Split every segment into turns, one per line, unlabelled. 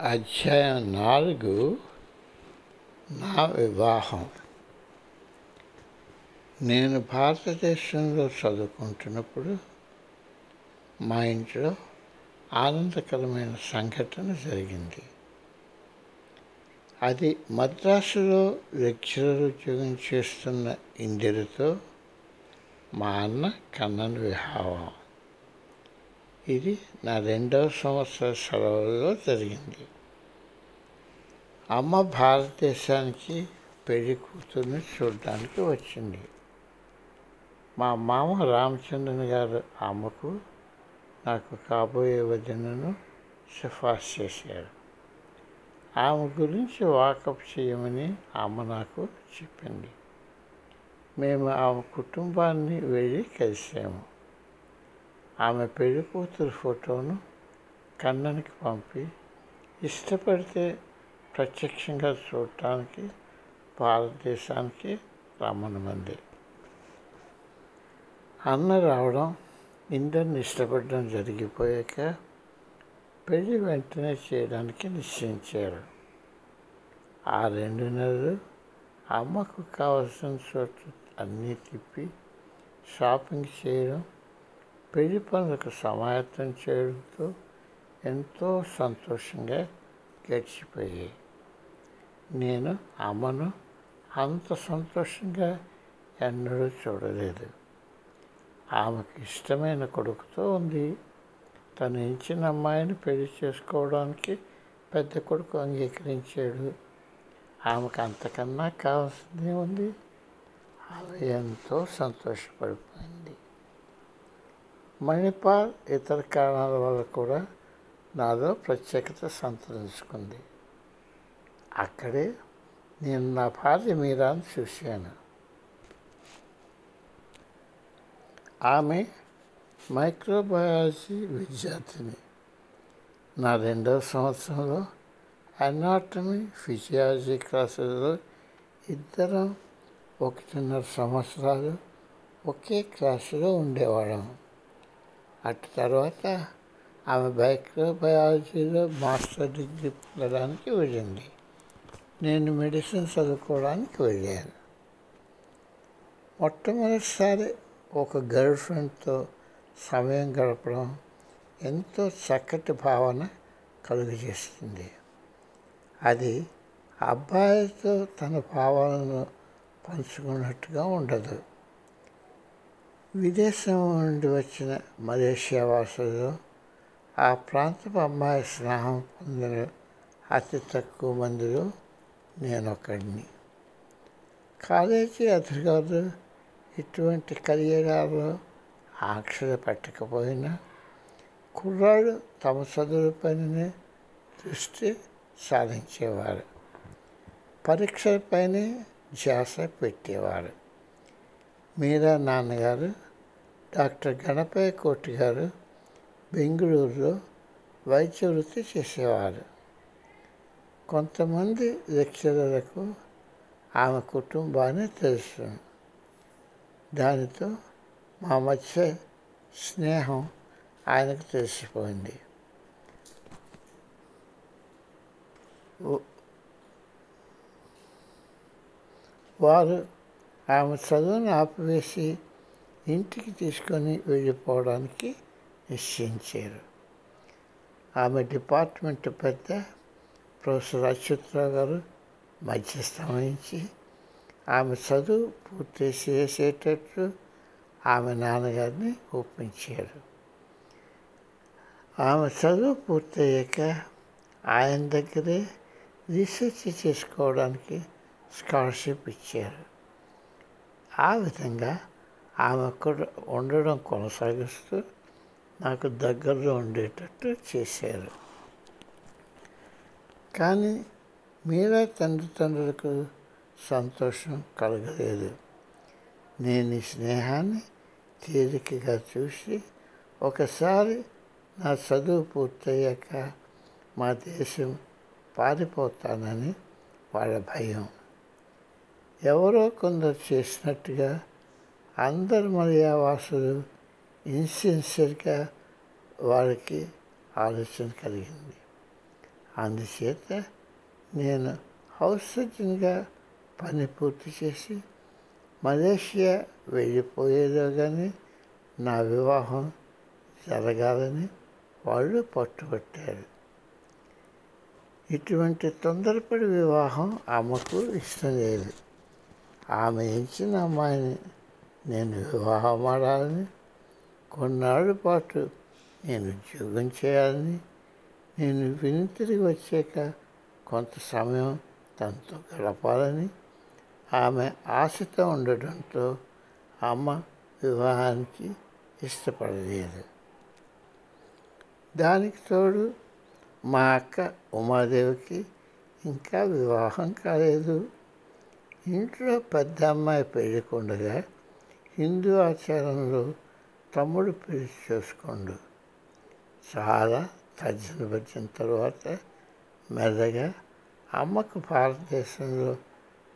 అధ్యాయం నాలుగు నా వివాహం. నేను భారతదేశంలో చదువుకుంటున్నప్పుడు మా ఇంట్లో ఆనందకరమైన సంఘటన జరిగింది. అది మద్రాసులో లెక్చరర్ ఉద్యోగం చేస్తున్న ఇందిరతో మా అన్న కన్నన్ వివాహం ఇది నా రెండవ సంవత్సర సెలవుల్లో జరిగింది. అమ్మ భారతదేశానికి పెళ్ళి కూతుర్ని చూడడానికి వచ్చింది. మా మామ రామచంద్రన్ గారు అమ్మకు నాకు కాబోయే వదినను సిఫార్సు చేశారు. ఆమె గురించి వాకప్ చేయమని అమ్మ నాకు చెప్పింది. మేము ఆమె కుటుంబాన్ని వెళ్ళి కలిసాము. ఆమె పెళ్ళి కూతురు ఫోటోను కన్ననికి పంపి ఇష్టపడితే ప్రత్యక్షంగా చూడటానికి భారతదేశానికి రమ్మనమంది అన్న రావడం ఇందరిని ఇష్టపడడం జరిగిపోయాక పెళ్ళి వెంటనే చేయడానికి నిశ్చయించారు. ఆ రెండు నెలలు అమ్మకు కావాల్సిన చోటు అన్నీ తిప్పి షాపింగ్ చేయడం పెళ్ళి పనులకు సమాయత్తం చేయడంతో ఎంతో సంతోషంగా గడిచిపోయాయి. నేను అమ్మను అంత సంతోషంగా ఎన్నడూ చూడలేదు. ఆమెకు ఇష్టమైన కొడుకుతో ఉంది. తను ఇచ్చిన అమ్మాయిని పెళ్ళి చేసుకోవడానికి పెద్ద కొడుకు అంగీకరించాడు. ఆమెకు అంతకన్నా కావాల్సిందే ఉంది ఆమె ఎంతో సంతోషపడిపోయింది. మణిపాల్ ఇతర కారణాల వల్ల కూడా నాలో ప్రత్యేకత సంతరించుకుంది. అక్కడే నేను నా భార్య మీరాను చూశాను. ఆమె మైక్రోబయాలజీ విద్యార్థిని. నా రెండవ సంవత్సరంలో అనాటమీ ఫిజియాలజీ క్లాసులలో ఇద్దరం ఒకటిన్నర సంవత్సరాలు ఒకే క్లాసులో ఉండేవాళ్ళము అటు తర్వాత ఆమె మైక్రోబయాలజీలో మాస్టర్ డిగ్రీ పొందడానికి వెళ్ళింది. నేను మెడిసిన్ చదువుకోవడానికి వెళ్ళాను. మొట్టమొదటిసారి ఒక గర్ల్ ఫ్రెండ్తో సమయం గడపడం ఎంతో చక్కటి భావన కలుగజేస్తుంది. అది అబ్బాయితో తన భావాలను పంచుకున్నట్టుగా ఉండదు. విదేశం నుండి వచ్చిన మలేషియా వాసులు ఆ ప్రాంతపు అమ్మాయి స్నేహం పొందిన అతి తక్కువ మందిలో నేను ఒకడిని కాలేజీ అధికారులు ఇటువంటి కరియారాల్లో ఆంక్షలు పెట్టకపోయినా కుర్రాడు తమ చదువులపైనే దృష్టి సాధించేవారు పరీక్షలపైనే ధ్యాస పెట్టేవారు. మీరా నాన్నగారు డాక్టర్ గణపయ్య కోటి గారు బెంగళూరులో వైద్య వృత్తి చేసేవారు. కొంతమంది లెక్చరర్లకు ఆమె కుటుంబాన్ని తెలుసు. దానితో మా మధ్య స్నేహం ఆయనకు తెలిసిపోయింది. వారు ఆమె చదువును ఆపివేసి ఇంటికి తీసుకొని వెళ్ళిపోవడానికి నిశ్చయించారు. ఆమె డిపార్ట్మెంట్ పెద్ద ప్రొఫెసర్ అచ్యుతరావు గారు మధ్యస్థం వహించి ఆమె చదువు పూర్తి చేసేటట్లు ఆమె నాన్నగారిని ఒప్పించారు. ఆమె చదువు పూర్తయ్యాక ఆయన దగ్గరే రీసెర్చ్ చేసుకోవడానికి స్కాలర్షిప్ ఇచ్చారు. ఆ విధంగా ఆమె అక్కడ ఉండడం కొనసాగిస్తూ నాకు దగ్గరలో ఉండేటట్టు చేశారు. కానీ మీరా తండ్రిదండ్రులకు సంతోషం కలగలేదు. నేను ఈ స్నేహాన్ని తేలికగా చూసి ఒకసారి నా చదువు పూర్తయ్యాక మా దేశం పారిపోతానని వాళ్ళ భయం. ఎవరో కొందరు చేసినట్టుగా అందరు మలయావాసులు ఇన్సిన్సియర్గా వారికి ఆలోచన కలిగింది. అందుచేత నేను హౌస్ సర్జన్గా పని పూర్తి చేసి మలేషియా వెళ్ళిపోయేదో కానీ నా వివాహం జరగాలని వాళ్ళు పట్టుబట్టారు. ఇటువంటి తొందరపడి వివాహం ఆమెకు ఇష్టం లేదు. ఆమె ఇచ్చిన అమ్మాయిని నేను వివాహం ఆడాలని కొన్నాళ్ళ పాటు నేను ఉద్యోగం చేయాలని నేను విని తిరిగి వచ్చాక కొంత సమయం తనతో గడపాలని ఆమె ఆశతో ఉండడంతో అమ్మ వివాహానికి ఇష్టపడలేదు. దానికి తోడు మా అక్క ఉమాదేవికి ఇంకా వివాహం కాలేదు. ఇంట్లో పెద్ద అమ్మాయి పెళ్ళికుండగా హిందూ ఆచారంలో తమ్ముడు పెళ్ళి చేసుకోండు. చాలా తర్జన తర్వాత మెదగా అమ్మకు భారతదేశంలో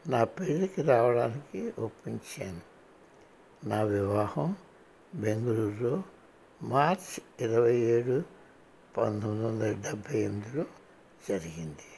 నా పెళ్ళికి రావడానికి ఒప్పించాను. నా వివాహం బెంగళూరులో మార్చ్ ఇరవై ఏడు పంతొమ్మిది వందల డెబ్భై ఎనిమిదిలో జరిగింది.